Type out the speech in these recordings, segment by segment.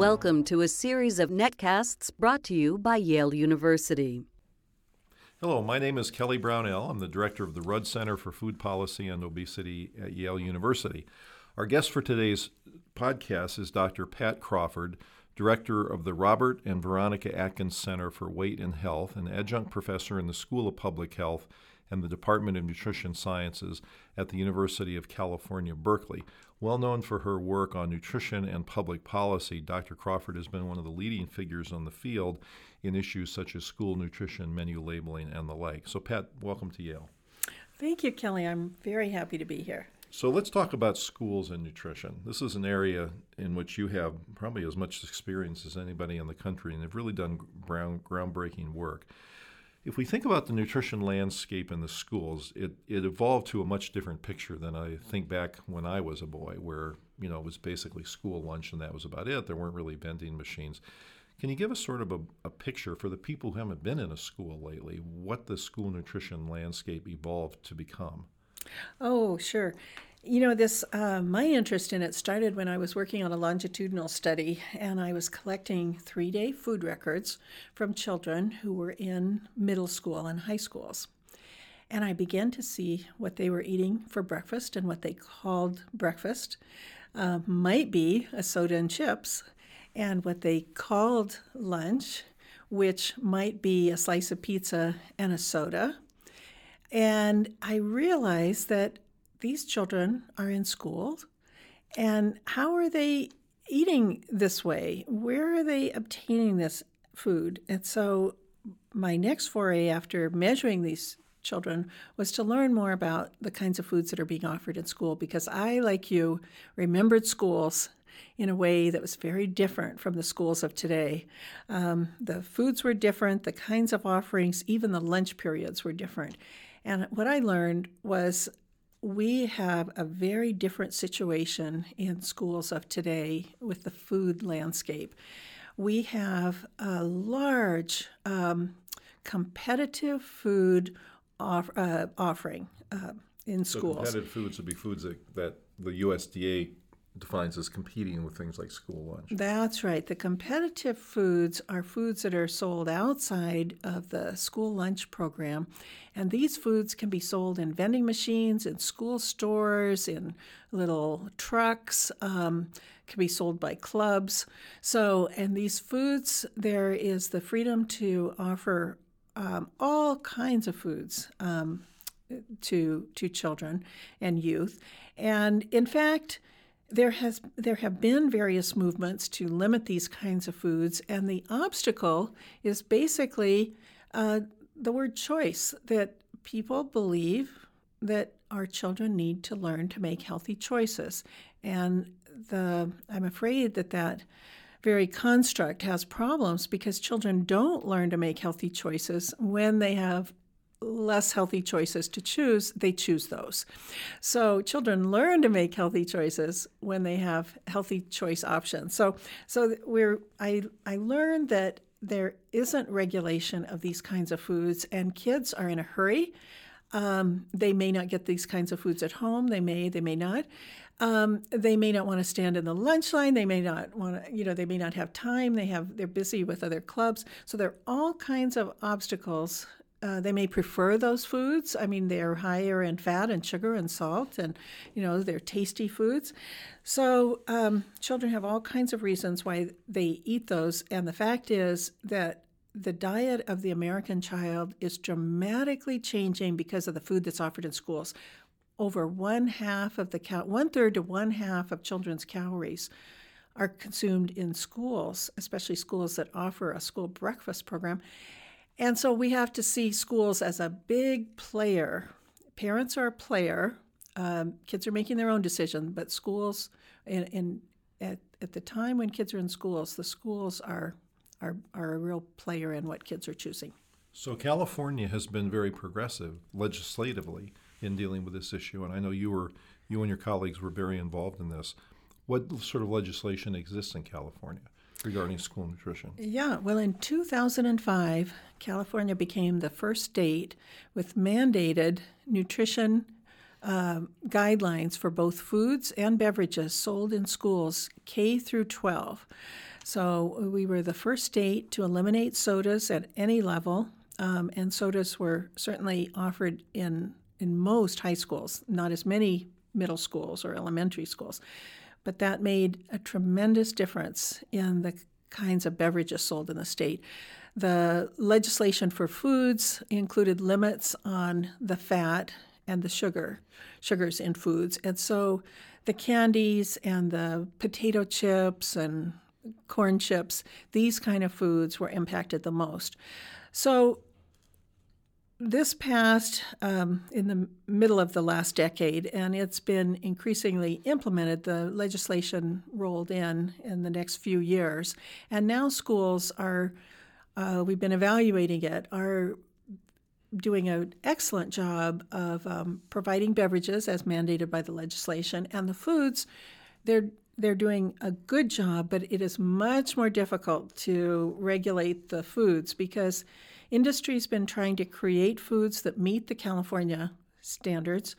Welcome to a series of netcasts brought to you by Yale University. Hello, my name is Kelly Brownell. I'm the director of the Rudd Center for Food Policy and Obesity at Yale University. Our guest for today's podcast is Dr. Pat Crawford, director of the Robert and Veronica Atkins Center for Weight and Health, and adjunct professor in the School of Public Health and the Department of Nutrition Sciences at the University of California, Berkeley. Well known for her work on nutrition and public policy, Dr. Crawford has been one of the leading figures on the field in issues such as school nutrition, menu labeling, and the like. So, Pat, welcome to Yale. Thank you, Kelly. I'm very happy to be here. So let's talk about schools and nutrition. This is an area in which you have probably as much experience as anybody in the country, and have really done ground, groundbreaking work. If we think about the nutrition landscape in the schools, it, it evolved to a much different picture than I think back when I was a boy, where you know it was basically school lunch and that was about it. There weren't really vending machines. Can you give us sort of a, a picture for the people who haven't been in a school lately, what the school nutrition landscape evolved to become? Oh, sure. You know, this, uh, my interest in it started when I was working on a longitudinal study and I was collecting three day food records from children who were in middle school and high schools. And I began to see what they were eating for breakfast and what they called breakfast uh, might be a soda and chips, and what they called lunch, which might be a slice of pizza and a soda. And I realized that these children are in school, and how are they eating this way? Where are they obtaining this food? And so, my next foray after measuring these children was to learn more about the kinds of foods that are being offered in school because I, like you, remembered schools in a way that was very different from the schools of today. Um, the foods were different, the kinds of offerings, even the lunch periods were different. And what I learned was we have a very different situation in schools of today with the food landscape. We have a large um, competitive food off, uh, offering uh, in so schools. Competitive foods would be foods that, that the USDA defines as competing with things like school lunch. That's right. The competitive foods are foods that are sold outside of the school lunch program. And these foods can be sold in vending machines, in school stores, in little trucks, um, can be sold by clubs. So, and these foods, there is the freedom to offer um, all kinds of foods. Um, to to children and youth, and in fact, there has there have been various movements to limit these kinds of foods, and the obstacle is basically uh, the word choice. That people believe that our children need to learn to make healthy choices, and the I'm afraid that that very construct has problems because children don't learn to make healthy choices when they have less healthy choices to choose, they choose those. So children learn to make healthy choices when they have healthy choice options. So so we're I I learned that there isn't regulation of these kinds of foods, and kids are in a hurry. Um, they may not get these kinds of foods at home. They may, they may not. Um, they may not want to stand in the lunch line. They may not want to, you know, they may not have time. They have, they're busy with other clubs. So there are all kinds of obstacles uh, they may prefer those foods. I mean, they're higher in fat and sugar and salt, and you know they're tasty foods. So um, children have all kinds of reasons why they eat those, and the fact is that the diet of the American child is dramatically changing because of the food that's offered in schools. Over one half of the cal- one third to one half of children's calories are consumed in schools, especially schools that offer a school breakfast program. And so we have to see schools as a big player. Parents are a player. Um, kids are making their own decision, but schools, in, in at, at the time when kids are in schools, the schools are, are, are a real player in what kids are choosing. So California has been very progressive legislatively in dealing with this issue, and I know you were you and your colleagues were very involved in this. What sort of legislation exists in California? Regarding school nutrition? Yeah, well, in 2005, California became the first state with mandated nutrition uh, guidelines for both foods and beverages sold in schools K through 12. So we were the first state to eliminate sodas at any level, um, and sodas were certainly offered in in most high schools, not as many middle schools or elementary schools. But that made a tremendous difference in the kinds of beverages sold in the state. The legislation for foods included limits on the fat and the sugar, sugars in foods. And so the candies and the potato chips and corn chips, these kind of foods were impacted the most. So this passed um, in the middle of the last decade, and it's been increasingly implemented. The legislation rolled in in the next few years, and now schools are. Uh, we've been evaluating it. Are doing an excellent job of um, providing beverages as mandated by the legislation, and the foods. They're they're doing a good job, but it is much more difficult to regulate the foods because Industry's been trying to create foods that meet the California standards.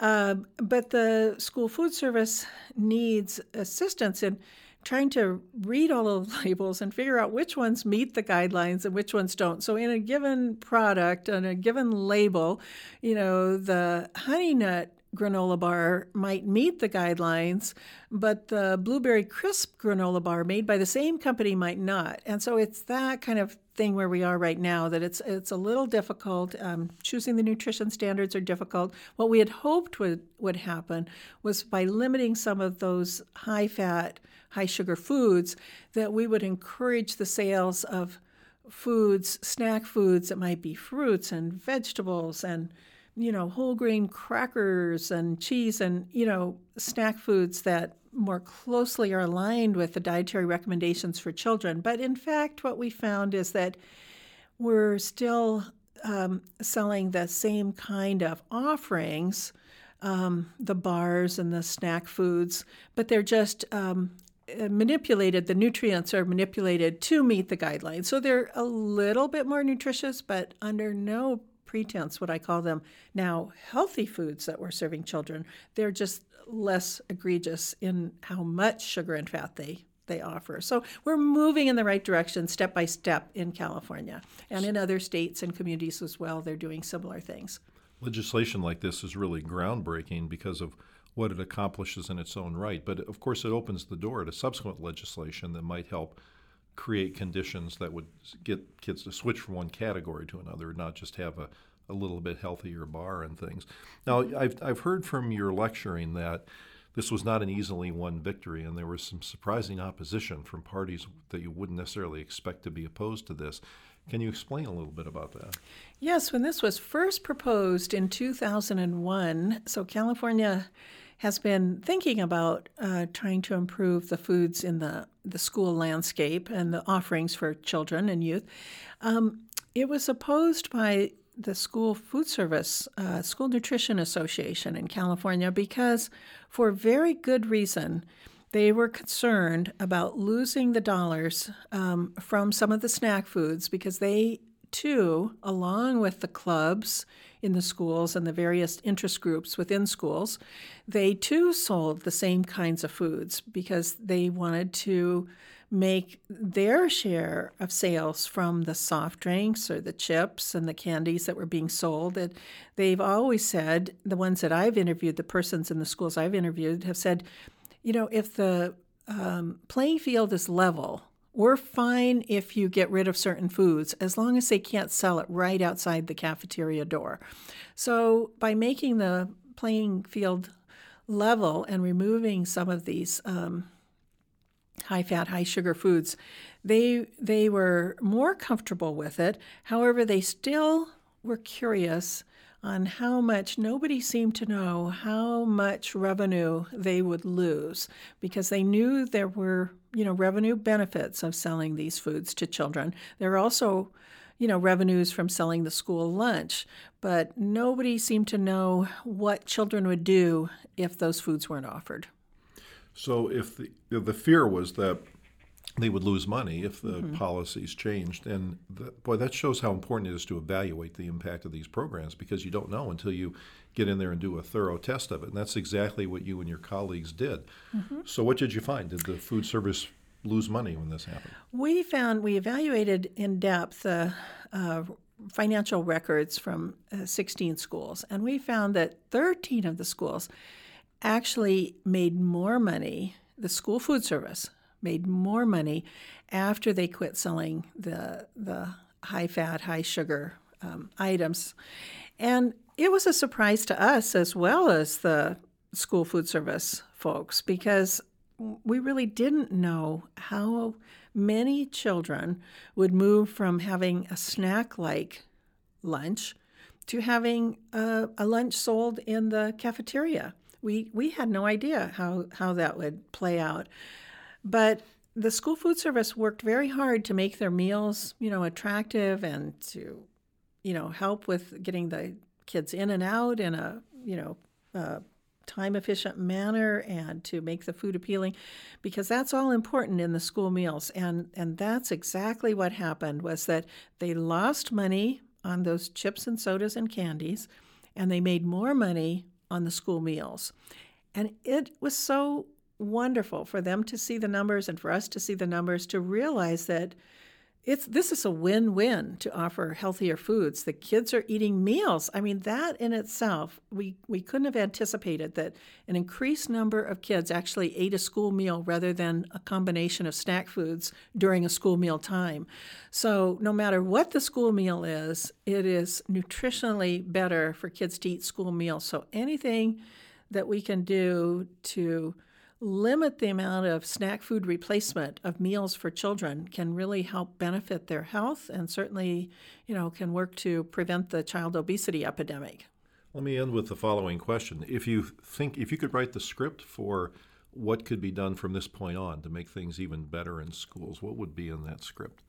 Uh, but the school food service needs assistance in trying to read all of the labels and figure out which ones meet the guidelines and which ones don't. So, in a given product, on a given label, you know, the honey nut granola bar might meet the guidelines, but the blueberry crisp granola bar made by the same company might not. And so it's that kind of thing where we are right now that it's it's a little difficult. Um, choosing the nutrition standards are difficult. What we had hoped would would happen was by limiting some of those high fat, high sugar foods, that we would encourage the sales of foods, snack foods that might be fruits and vegetables and you know, whole grain crackers and cheese and, you know, snack foods that more closely are aligned with the dietary recommendations for children. But in fact, what we found is that we're still um, selling the same kind of offerings, um, the bars and the snack foods, but they're just um, manipulated, the nutrients are manipulated to meet the guidelines. So they're a little bit more nutritious, but under no pretense, what I call them now healthy foods that we're serving children. They're just less egregious in how much sugar and fat they they offer. So we're moving in the right direction step by step in California and in other states and communities as well. They're doing similar things. Legislation like this is really groundbreaking because of what it accomplishes in its own right. But of course, it opens the door to subsequent legislation that might help create conditions that would get kids to switch from one category to another, not just have a, a little bit healthier bar and things. Now, I've, I've heard from your lecturing that this was not an easily won victory, and there was some surprising opposition from parties that you wouldn't necessarily expect to be opposed to this. Can you explain a little bit about that? Yes, when this was first proposed in 2001, so California has been thinking about uh, trying to improve the foods in the, the school landscape and the offerings for children and youth. Um, it was opposed by the School Food Service, uh, School Nutrition Association in California because, for very good reason, they were concerned about losing the dollars um, from some of the snack foods because they too, along with the clubs in the schools and the various interest groups within schools, they too sold the same kinds of foods because they wanted to make their share of sales from the soft drinks or the chips and the candies that were being sold. That they've always said, the ones that I've interviewed, the persons in the schools I've interviewed have said, you know, if the um, playing field is level, we're fine if you get rid of certain foods as long as they can't sell it right outside the cafeteria door. So, by making the playing field level and removing some of these um, high fat, high sugar foods, they, they were more comfortable with it. However, they still were curious on how much nobody seemed to know how much revenue they would lose because they knew there were you know revenue benefits of selling these foods to children. There are also you know revenues from selling the school lunch but nobody seemed to know what children would do if those foods weren't offered. So if the, the fear was that they would lose money if the Mm-hmm. policies changed. And the, boy, that shows how important it is to evaluate the impact of these programs because you don't know until you get in there and do a thorough test of it. And that's exactly what you and your colleagues did. Mm-hmm. So, what did you find? Did the food service lose money when this happened? We found, we evaluated in depth the uh, financial records from uh, 16 schools, and we found that 13 of the schools actually made more money, the school food service made more money after they quit selling the, the high fat, high sugar um, items. And it was a surprise to us as well as the school food service folks because we really didn't know how many children would move from having a snack like lunch to having a, a, lunch sold in the cafeteria. We, we had no idea how, how that would play out. But the school food service worked very hard to make their meals, you know, attractive and to, you know, help with getting the kids in and out in a, you know, time efficient manner and to make the food appealing because that's all important in the school meals. And and that's exactly what happened was that they lost money on those chips and sodas and candies and they made more money on the school meals. And it was so wonderful for them to see the numbers and for us to see the numbers to realize that it's this is a win-win to offer healthier foods. The kids are eating meals. I mean, that in itself, we we couldn't have anticipated that an increased number of kids actually ate a school meal rather than a combination of snack foods during a school meal time. So, no matter what the school meal is, it is nutritionally better for kids to eat school meals. So, anything that we can do to limit the amount of snack food replacement of meals for children can really help benefit their health and certainly, you know, can work to prevent the child obesity epidemic. Let me end with the following question. If you think if you could write the script for what could be done from this point on to make things even better in schools, what would be in that script?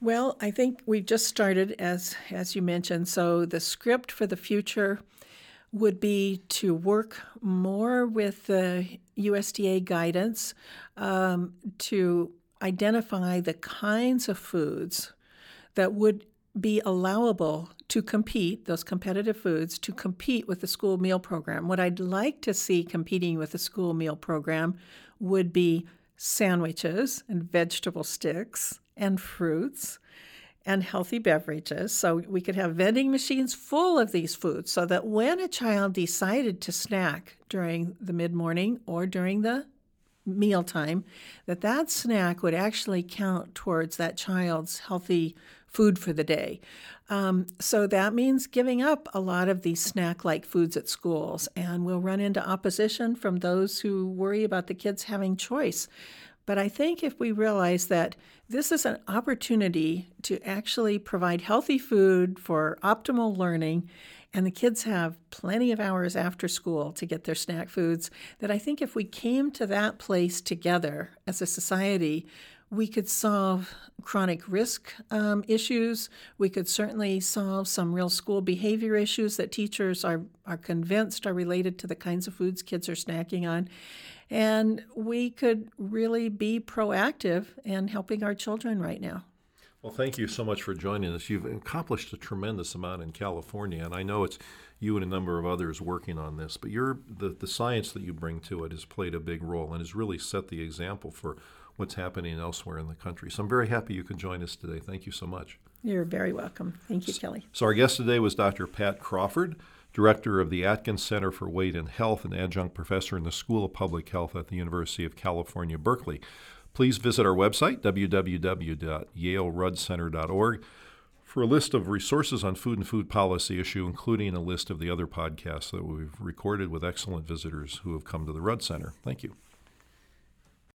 Well, I think we've just started as as you mentioned, so the script for the future would be to work more with the USDA guidance um, to identify the kinds of foods that would be allowable to compete, those competitive foods, to compete with the school meal program. What I'd like to see competing with the school meal program would be sandwiches and vegetable sticks and fruits and healthy beverages. So we could have vending machines full of these foods so that when a child decided to snack during the mid-morning or during the mealtime, that that snack would actually count towards that child's healthy food for the day. Um, so that means giving up a lot of these snack like foods at schools, and we'll run into opposition from those who worry about the kids having choice. But I think if we realize that this is an opportunity to actually provide healthy food for optimal learning, and the kids have plenty of hours after school to get their snack foods, that I think if we came to that place together as a society, we could solve chronic risk um, issues. We could certainly solve some real school behavior issues that teachers are, are convinced are related to the kinds of foods kids are snacking on. And we could really be proactive in helping our children right now. Well, thank you so much for joining us. You've accomplished a tremendous amount in California, and I know it's you and a number of others working on this, but the, the science that you bring to it has played a big role and has really set the example for what's happening elsewhere in the country. So I'm very happy you could join us today. Thank you so much. You're very welcome. Thank you, Kelly. So, our guest today was Dr. Pat Crawford director of the Atkins Center for Weight and Health and adjunct professor in the School of Public Health at the University of California, Berkeley. Please visit our website, www.yaleruddcenter.org, for a list of resources on food and food policy issue, including a list of the other podcasts that we've recorded with excellent visitors who have come to the Rudd Center. Thank you.